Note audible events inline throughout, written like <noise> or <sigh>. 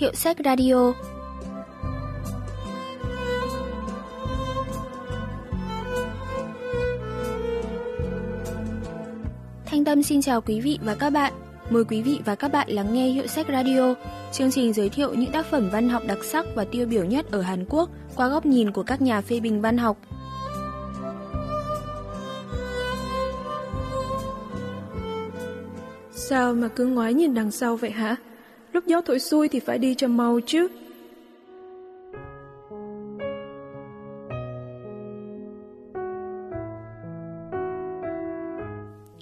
Hiệu sách radio Thanh Tâm xin chào quý vị và các bạn. Mời quý vị và các bạn lắng nghe Hiệu sách Radio, chương trình giới thiệu những tác phẩm văn học đặc sắc và tiêu biểu nhất ở Hàn Quốc qua góc nhìn của các nhà phê bình văn học. Sao mà cứ ngoái nhìn đằng sau vậy hả? Lúc gió thổi xuôi thì phải đi cho mau chứ.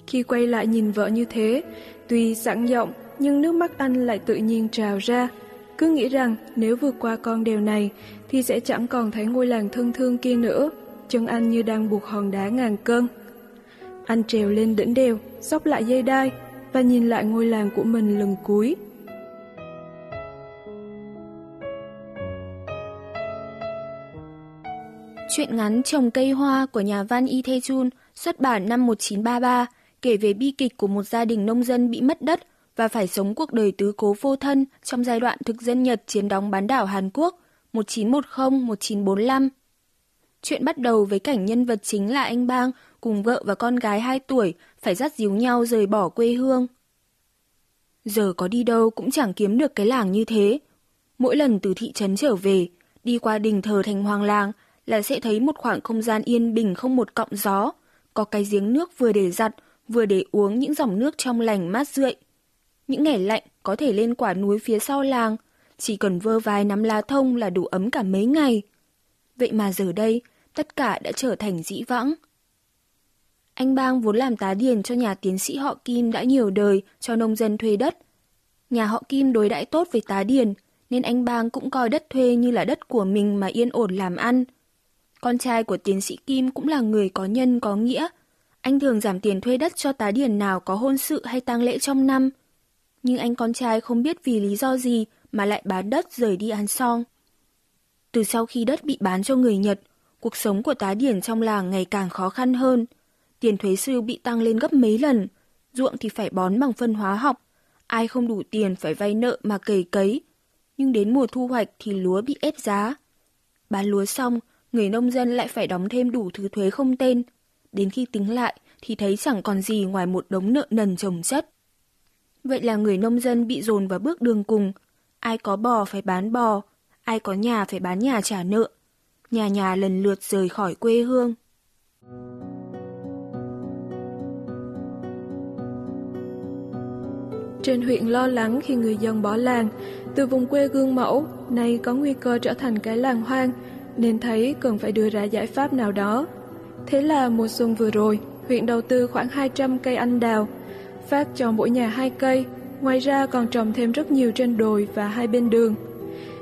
Khi quay lại nhìn vợ như thế, tuy sẵn giọng nhưng nước mắt anh lại tự nhiên trào ra. Cứ nghĩ rằng nếu vượt qua con đèo này thì sẽ chẳng còn thấy ngôi làng thân thương kia nữa. Chân anh như đang buộc hòn đá ngàn cân. Anh trèo lên đỉnh đèo, xốc lại dây đai và nhìn lại ngôi làng của mình lần cuối. Chuyện ngắn Trồng cây hoa của nhà văn Y Thê Chun xuất bản năm 1933 kể về bi kịch của một gia đình nông dân bị mất đất và phải sống cuộc đời tứ cố vô thân trong giai đoạn thực dân Nhật chiến đóng bán đảo Hàn Quốc 1910-1945. Chuyện bắt đầu với cảnh nhân vật chính là anh Bang cùng vợ và con gái 2 tuổi phải dắt díu nhau rời bỏ quê hương. Giờ có đi đâu cũng chẳng kiếm được cái làng như thế. Mỗi lần từ thị trấn trở về, đi qua đình thờ thành hoàng làng là sẽ thấy một khoảng không gian yên bình không một cọng gió, có cái giếng nước vừa để giặt, vừa để uống những dòng nước trong lành mát rượi. Những ngày lạnh có thể lên quả núi phía sau làng, chỉ cần vơ vài nắm lá thông là đủ ấm cả mấy ngày. Vậy mà giờ đây, tất cả đã trở thành dĩ vãng. Anh Bang vốn làm tá điền cho nhà tiến sĩ họ Kim đã nhiều đời cho nông dân thuê đất. Nhà họ Kim đối đãi tốt với tá điền, nên anh Bang cũng coi đất thuê như là đất của mình mà yên ổn làm ăn. Con trai của tiến sĩ Kim cũng là người có nhân có nghĩa. Anh thường giảm tiền thuê đất cho tá điền nào có hôn sự hay tang lễ trong năm. Nhưng anh con trai không biết vì lý do gì mà lại bán đất rời đi ăn song. Từ sau khi đất bị bán cho người Nhật, cuộc sống của tá điển trong làng ngày càng khó khăn hơn. Tiền thuế sư bị tăng lên gấp mấy lần, ruộng thì phải bón bằng phân hóa học, ai không đủ tiền phải vay nợ mà cày cấy. Nhưng đến mùa thu hoạch thì lúa bị ép giá. Bán lúa xong, người nông dân lại phải đóng thêm đủ thứ thuế không tên. Đến khi tính lại thì thấy chẳng còn gì ngoài một đống nợ nần chồng chất. Vậy là người nông dân bị dồn vào bước đường cùng. Ai có bò phải bán bò, ai có nhà phải bán nhà trả nợ. Nhà nhà lần lượt rời khỏi quê hương. Trên huyện lo lắng khi người dân bỏ làng, từ vùng quê gương mẫu, nay có nguy cơ trở thành cái làng hoang, nên thấy cần phải đưa ra giải pháp nào đó. Thế là mùa xuân vừa rồi, huyện đầu tư khoảng 200 cây anh đào, phát cho mỗi nhà hai cây, ngoài ra còn trồng thêm rất nhiều trên đồi và hai bên đường.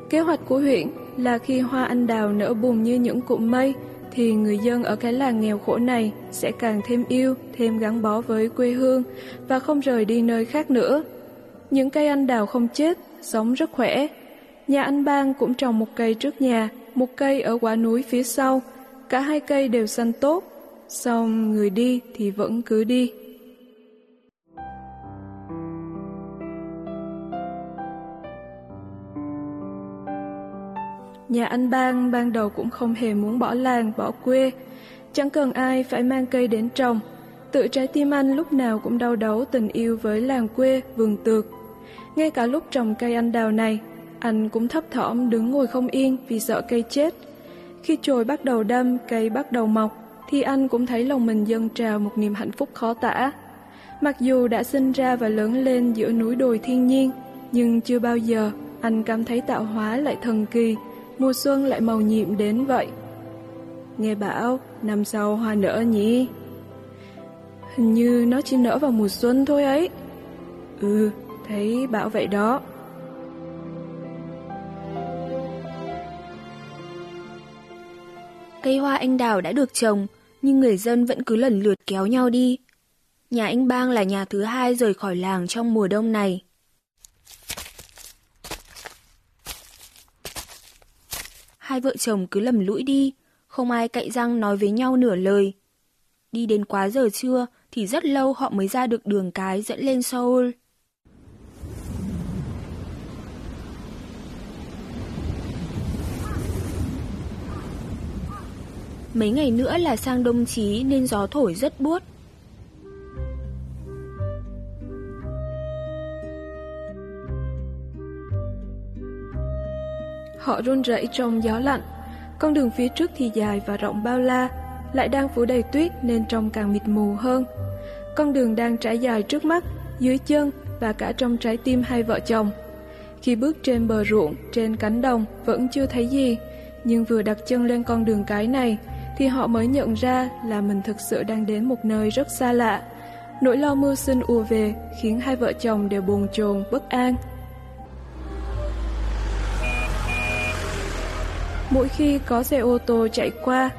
Kế hoạch của huyện là khi hoa anh đào nở bùng như những cụm mây, thì người dân ở cái làng nghèo khổ này sẽ càng thêm yêu, thêm gắn bó với quê hương và không rời đi nơi khác nữa. Những cây anh đào không chết, sống rất khỏe. Nhà anh Bang cũng trồng một cây trước nhà, một cây ở quả núi phía sau. Cả hai cây đều xanh tốt, song người đi thì vẫn cứ đi. Nhà anh Bang ban đầu cũng không hề muốn bỏ làng, bỏ quê. Chẳng cần ai phải mang cây đến trồng. Tự trái tim anh lúc nào cũng đau đấu tình yêu với làng quê, vườn tược. Ngay cả lúc trồng cây anh đào này, anh cũng thấp thỏm đứng ngồi không yên vì sợ cây chết. Khi chồi bắt đầu đâm, cây bắt đầu mọc, thì anh cũng thấy lòng mình dâng trào một niềm hạnh phúc khó tả. Mặc dù đã sinh ra và lớn lên giữa núi đồi thiên nhiên, nhưng chưa bao giờ anh cảm thấy tạo hóa lại thần kỳ, mùa xuân lại màu nhiệm đến vậy. Nghe bảo năm sau hoa nở nhỉ? Hình như nó chỉ nở vào mùa xuân thôi ấy. Ừ, thấy bảo vậy đó. Cây hoa anh đào đã được trồng, nhưng người dân vẫn cứ lần lượt kéo nhau đi. Nhà anh Bang là nhà thứ hai rời khỏi làng trong mùa đông này. Hai vợ chồng cứ lầm lũi đi, không ai cậy răng nói với nhau nửa lời. Đi đến quá giờ trưa thì rất lâu họ mới ra được đường cái dẫn lên Seoul. Mấy ngày nữa là sang đông chí nên gió thổi rất buốt. Họ run rẩy trong gió lạnh. Con đường phía trước thì dài và rộng bao la, lại đang phủ đầy tuyết nên trông càng mịt mù hơn. Con đường đang trải dài trước mắt, dưới chân và cả trong trái tim hai vợ chồng. Khi bước trên bờ ruộng, trên cánh đồng vẫn chưa thấy gì, nhưng vừa đặt chân lên con đường cái này thì họ mới nhận ra là mình thực sự đang đến một nơi rất xa lạ. Nỗi lo mưu sinh ùa về khiến hai vợ chồng đều bồn chồn, bất an. Mỗi khi có xe ô tô chạy qua,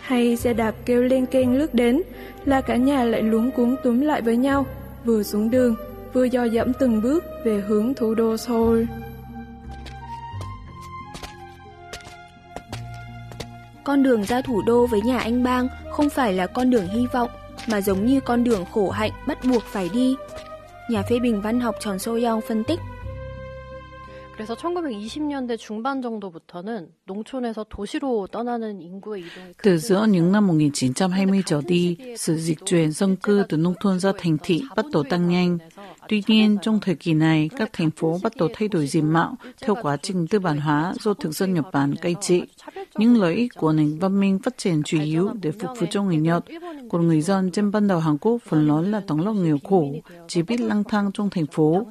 hay xe đạp kêu lên kênh lướt đến là cả nhà lại luống cuống túm lại với nhau, vừa xuống đường, vừa dò dẫm từng bước về hướng thủ đô Seoul. Con đường ra thủ đô với nhà anh Bang không phải là con đường hy vọng, mà giống như con đường khổ hạnh bắt buộc phải đi. Nhà phê bình văn học Tròn Soyoung phân tích. 그래서 1920년대 중반 정도부터는 농촌에서 도시로 떠나는 인구의 이동이 Từ giữa những năm 1920 trở đi, sự dịch chuyển dân cư từ nông thôn ra thành thị bắt đầu tăng nhanh. Tuy nhiên, trong thời kỳ này, các thành phố bắt đầu thay đổi diện mạo theo quá trình tư bản hóa do thực dân Nhật Bản cai trị. Những lợi ích của nền văn minh phát triển chủ yếu để phục vụ cho người Nhật, còn người dân trên ban đầu Hàn Quốc phần lớn là tầng lớp nghèo khổ, chỉ biết lang thang trong thành phố.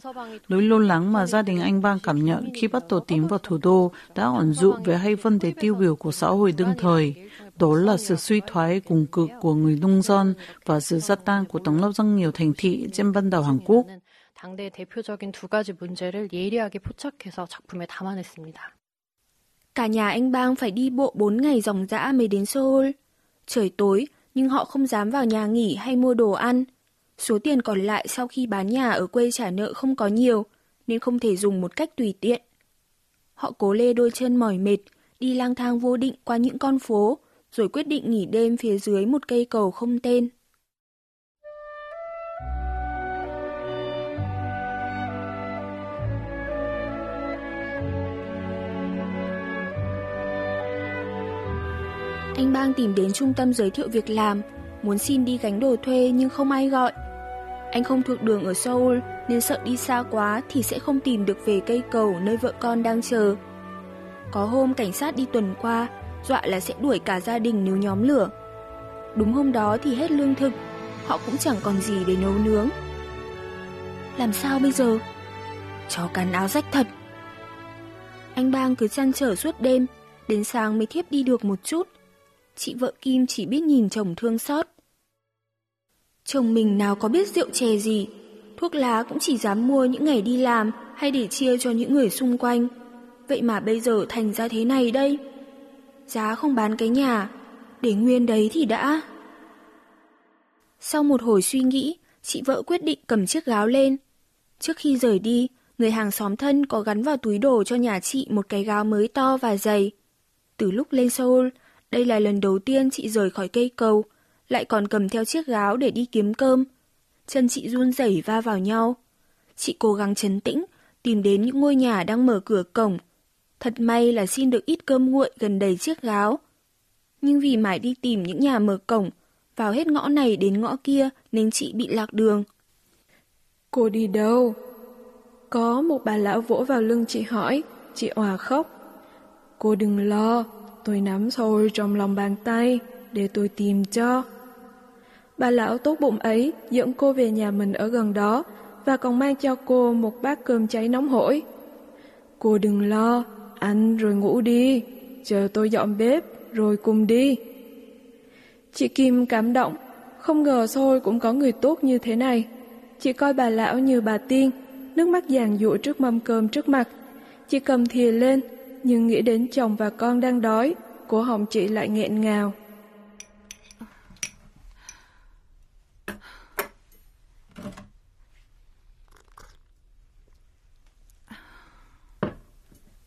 Nỗi lo lắng mà gia đình anh Bang cảm nhận khi bắt đầu tiến vào thủ đô đã ẩn dụ về hai vấn đề tiêu biểu của xã hội đương thời. Đó là sự suy thoái cùng cực của người nông dân và sự gia tăng của tầng lớp dân nghèo thành thị trên ban đầu Hàn Quốc. 당대의 대표적인 두 가지 문제를 예리하게 포착해서 작품에 담아냈습니다. Cả nhà anh Bang phải đi bộ 4 ngày dòng dã mới đến Seoul. Trời tối, nhưng họ không dám vào nhà nghỉ hay mua đồ ăn. Số tiền còn lại sau khi bán nhà ở quê trả nợ không có nhiều, nên không thể dùng một cách tùy tiện. Họ cố lê đôi chân mỏi mệt, đi lang thang vô định qua những con phố, rồi quyết định nghỉ đêm phía dưới một cây cầu không tên. Anh Bang tìm đến trung tâm giới thiệu việc làm, muốn xin đi gánh đồ thuê nhưng không ai gọi. Anh không thuộc đường ở Seoul nên sợ đi xa quá thì sẽ không tìm được về cây cầu nơi vợ con đang chờ. Có hôm cảnh sát đi tuần qua, dọa là sẽ đuổi cả gia đình nếu nhóm lửa. Đúng hôm đó thì hết lương thực, họ cũng chẳng còn gì để nấu nướng. Làm sao bây giờ? Chó cắn áo rách thật. Anh Bang cứ chăn trở suốt đêm, đến sáng mới thiếp đi được một chút. Chị vợ Kim chỉ biết nhìn chồng thương xót. Chồng mình nào có biết rượu chè gì, thuốc lá cũng chỉ dám mua những ngày đi làm hay để chia cho những người xung quanh. Vậy mà bây giờ thành ra thế này đây. Giá không bán cái nhà, để nguyên đấy thì đã. Sau một hồi suy nghĩ, chị vợ quyết định cầm chiếc gáo lên. Trước khi rời đi, người hàng xóm thân có gắn vào túi đồ cho nhà chị một cái gáo mới to và dày. Từ lúc lên Seoul, đây là lần đầu tiên chị rời khỏi cây cầu, lại còn cầm theo chiếc gáo để đi kiếm cơm. Chân chị run rẩy va vào nhau. Chị cố gắng chấn tĩnh, tìm đến những ngôi nhà đang mở cửa cổng. Thật may là xin được ít cơm nguội gần đầy chiếc gáo. Nhưng vì mãi đi tìm những nhà mở cổng, vào hết ngõ này đến ngõ kia nên chị bị lạc đường. Cô đi đâu? Có một bà lão vỗ vào lưng chị hỏi, chị òa khóc. Cô đừng lo, tôi nắm rồi trong lòng bàn tay, để tôi tìm cho. Bà lão tốt bụng ấy dẫn cô về nhà mình ở gần đó và còn mang cho cô một bát cơm cháy nóng hổi. Cô đừng lo, ăn rồi ngủ đi, chờ tôi dọn bếp rồi cùng đi. Chị Kim cảm động, không ngờ xôi cũng có người tốt như thế này. Chị coi bà lão như bà tiên, nước mắt giàn dụa trước mâm cơm trước mặt. Chị cầm thìa lên, nhưng nghĩ đến chồng và con đang đói, cổ họng chị lại nghẹn ngào.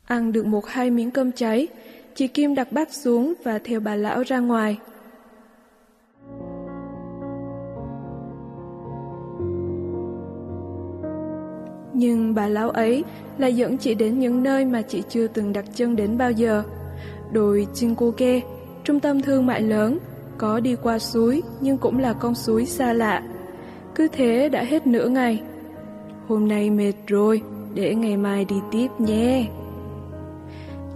Ăn được một hai miếng cơm cháy, chị Kim đặt bát xuống và theo bà lão ra ngoài. Nhưng bà lão ấy lại dẫn chị đến những nơi mà chị chưa từng đặt chân đến bao giờ. Đồi Chinkuke, trung tâm thương mại lớn, có đi qua suối nhưng cũng là con suối xa lạ. Cứ thế đã hết nửa ngày. Hôm nay mệt rồi, để ngày mai đi tiếp nhé.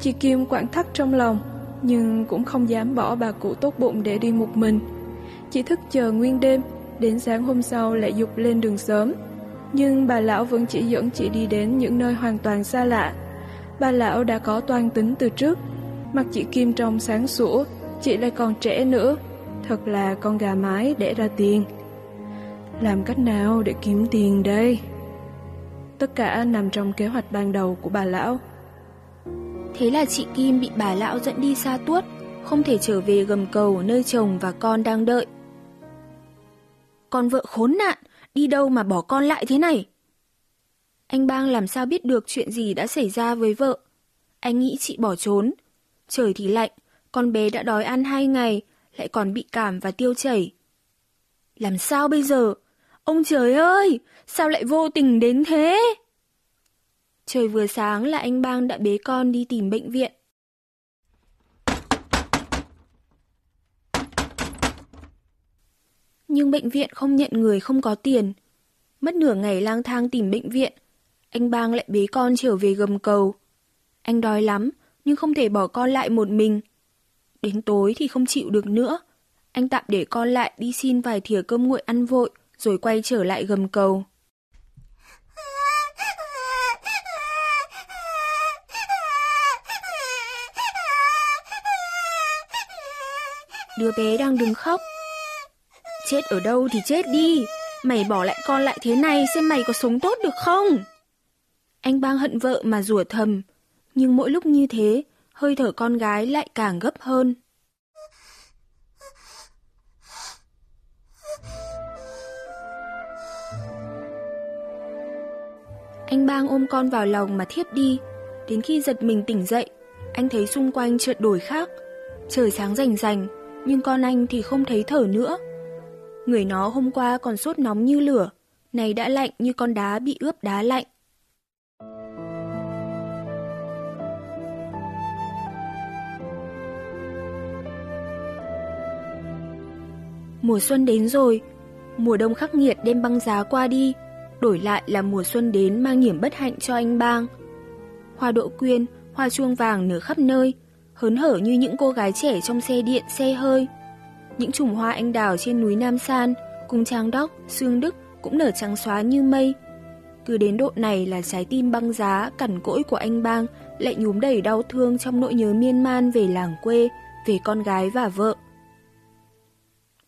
Chị Kim quặn thắt trong lòng, nhưng cũng không dám bỏ bà cụ tốt bụng để đi một mình. Chị thức chờ nguyên đêm, đến sáng hôm sau lại dục lên đường sớm. Nhưng bà lão vẫn chỉ dẫn chị đi đến những nơi hoàn toàn xa lạ. Bà lão đã có toan tính từ trước. Mặt chị Kim trong sáng sủa, chị lại còn trẻ nữa. Thật là con gà mái để ra tiền. Làm cách nào để kiếm tiền đây? Tất cả nằm trong kế hoạch ban đầu của bà lão. Thế là chị Kim bị bà lão dẫn đi xa tuốt, không thể trở về gầm cầu nơi chồng và con đang đợi. Con vợ khốn nạn, đi đâu mà bỏ con lại thế này? Anh Bang làm sao biết được chuyện gì đã xảy ra với vợ? Anh nghĩ chị bỏ trốn. Trời thì lạnh, con bé đã đói ăn hai ngày, lại còn bị cảm và tiêu chảy. Làm sao bây giờ? Ông trời ơi, sao lại vô tình đến thế? Trời vừa sáng là anh Bang đã bế con đi tìm bệnh viện. Nhưng bệnh viện không nhận người không có tiền. Mất nửa ngày lang thang tìm bệnh viện, anh Bang lại bế con trở về gầm cầu. Anh đói lắm, nhưng không thể bỏ con lại một mình. Đến tối thì không chịu được nữa. Anh tạm để con lại đi xin vài thìa cơm nguội ăn vội, rồi quay trở lại gầm cầu. Đứa bé đang đứng khóc. Chết ở đâu thì chết đi. Mày bỏ lại con lại thế này xem mày có sống tốt được không? Anh bang hận vợ mà rủa thầm. Nhưng mỗi lúc như thế, hơi thở con gái lại càng gấp hơn. Anh bang ôm con vào lòng mà thiếp đi. Đến khi giật mình tỉnh dậy, anh thấy xung quanh chợt đổi khác. Trời sáng rành rành, nhưng con anh thì không thấy thở nữa. Người nó hôm qua còn sốt nóng như lửa, này đã lạnh như con đá bị ướp đá lạnh. Mùa xuân đến rồi, mùa đông khắc nghiệt đêm băng giá qua đi, đổi lại là mùa xuân đến mang niềm bất hạnh cho anh bang. Hoa độ quyên, hoa chuông vàng nở khắp nơi, hớn hở như những cô gái trẻ trong xe điện, xe hơi. Những chùm hoa anh đào trên núi Nam San, cùng Trang Đốc, Sương Đức cũng nở trắng xóa như mây. Cứ đến độ này là trái tim băng giá, cằn cỗi của anh bang lại nhúm đầy đau thương trong nỗi nhớ miên man về làng quê, về con gái và vợ.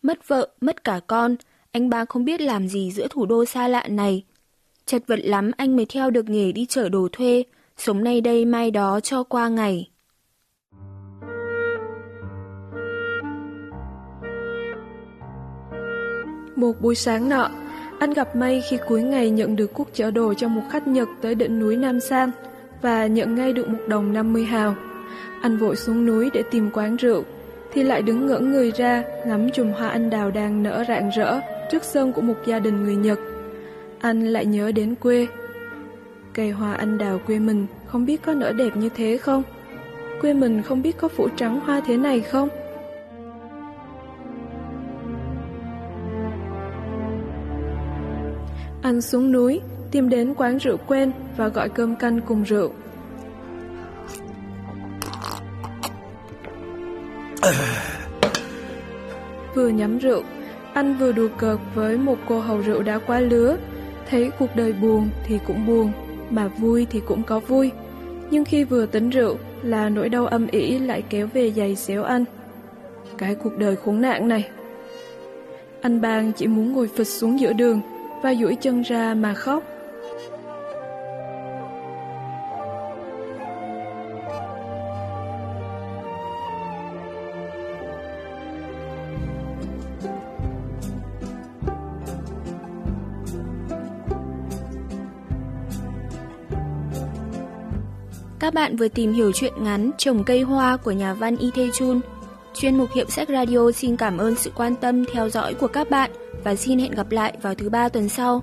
Mất vợ, mất cả con, anh bang không biết làm gì giữa thủ đô xa lạ này. Chật vật lắm anh mới theo được nghề đi chở đồ thuê, sống nay đây mai đó cho qua ngày. Một buổi sáng nọ, anh gặp May khi cuối ngày nhận được cuộc chở đồ cho một khách Nhật tới đỉnh núi Nam San và nhận ngay được một đồng 50 hào. Anh vội xuống núi để tìm quán rượu, thì lại đứng ngỡ người ra ngắm chùm hoa anh đào đang nở rạng rỡ trước sân của một gia đình người Nhật. Anh lại nhớ đến quê. Cây hoa anh đào quê mình không biết có nở đẹp như thế không? Quê mình không biết có phủ trắng hoa thế này không? Anh xuống núi, tìm đến quán rượu quen và gọi cơm canh cùng rượu. <coughs> vừa nhắm rượu, anh vừa đùa cợt với một cô hầu rượu đã qua lứa. Thấy cuộc đời buồn thì cũng buồn, mà vui thì cũng có vui. Nhưng khi vừa tính rượu là nỗi đau âm ỉ lại kéo về giày xéo anh. Cái cuộc đời khốn nạn này. Anh bang chỉ muốn ngồi phịch xuống giữa đường và duỗi chân ra mà khóc. Các bạn vừa tìm hiểu chuyện ngắn Trồng cây hoa của nhà văn Y Thê Chun. Chuyên mục Hiệu sách Radio xin cảm ơn sự quan tâm theo dõi của các bạn và xin hẹn gặp lại vào thứ ba tuần sau.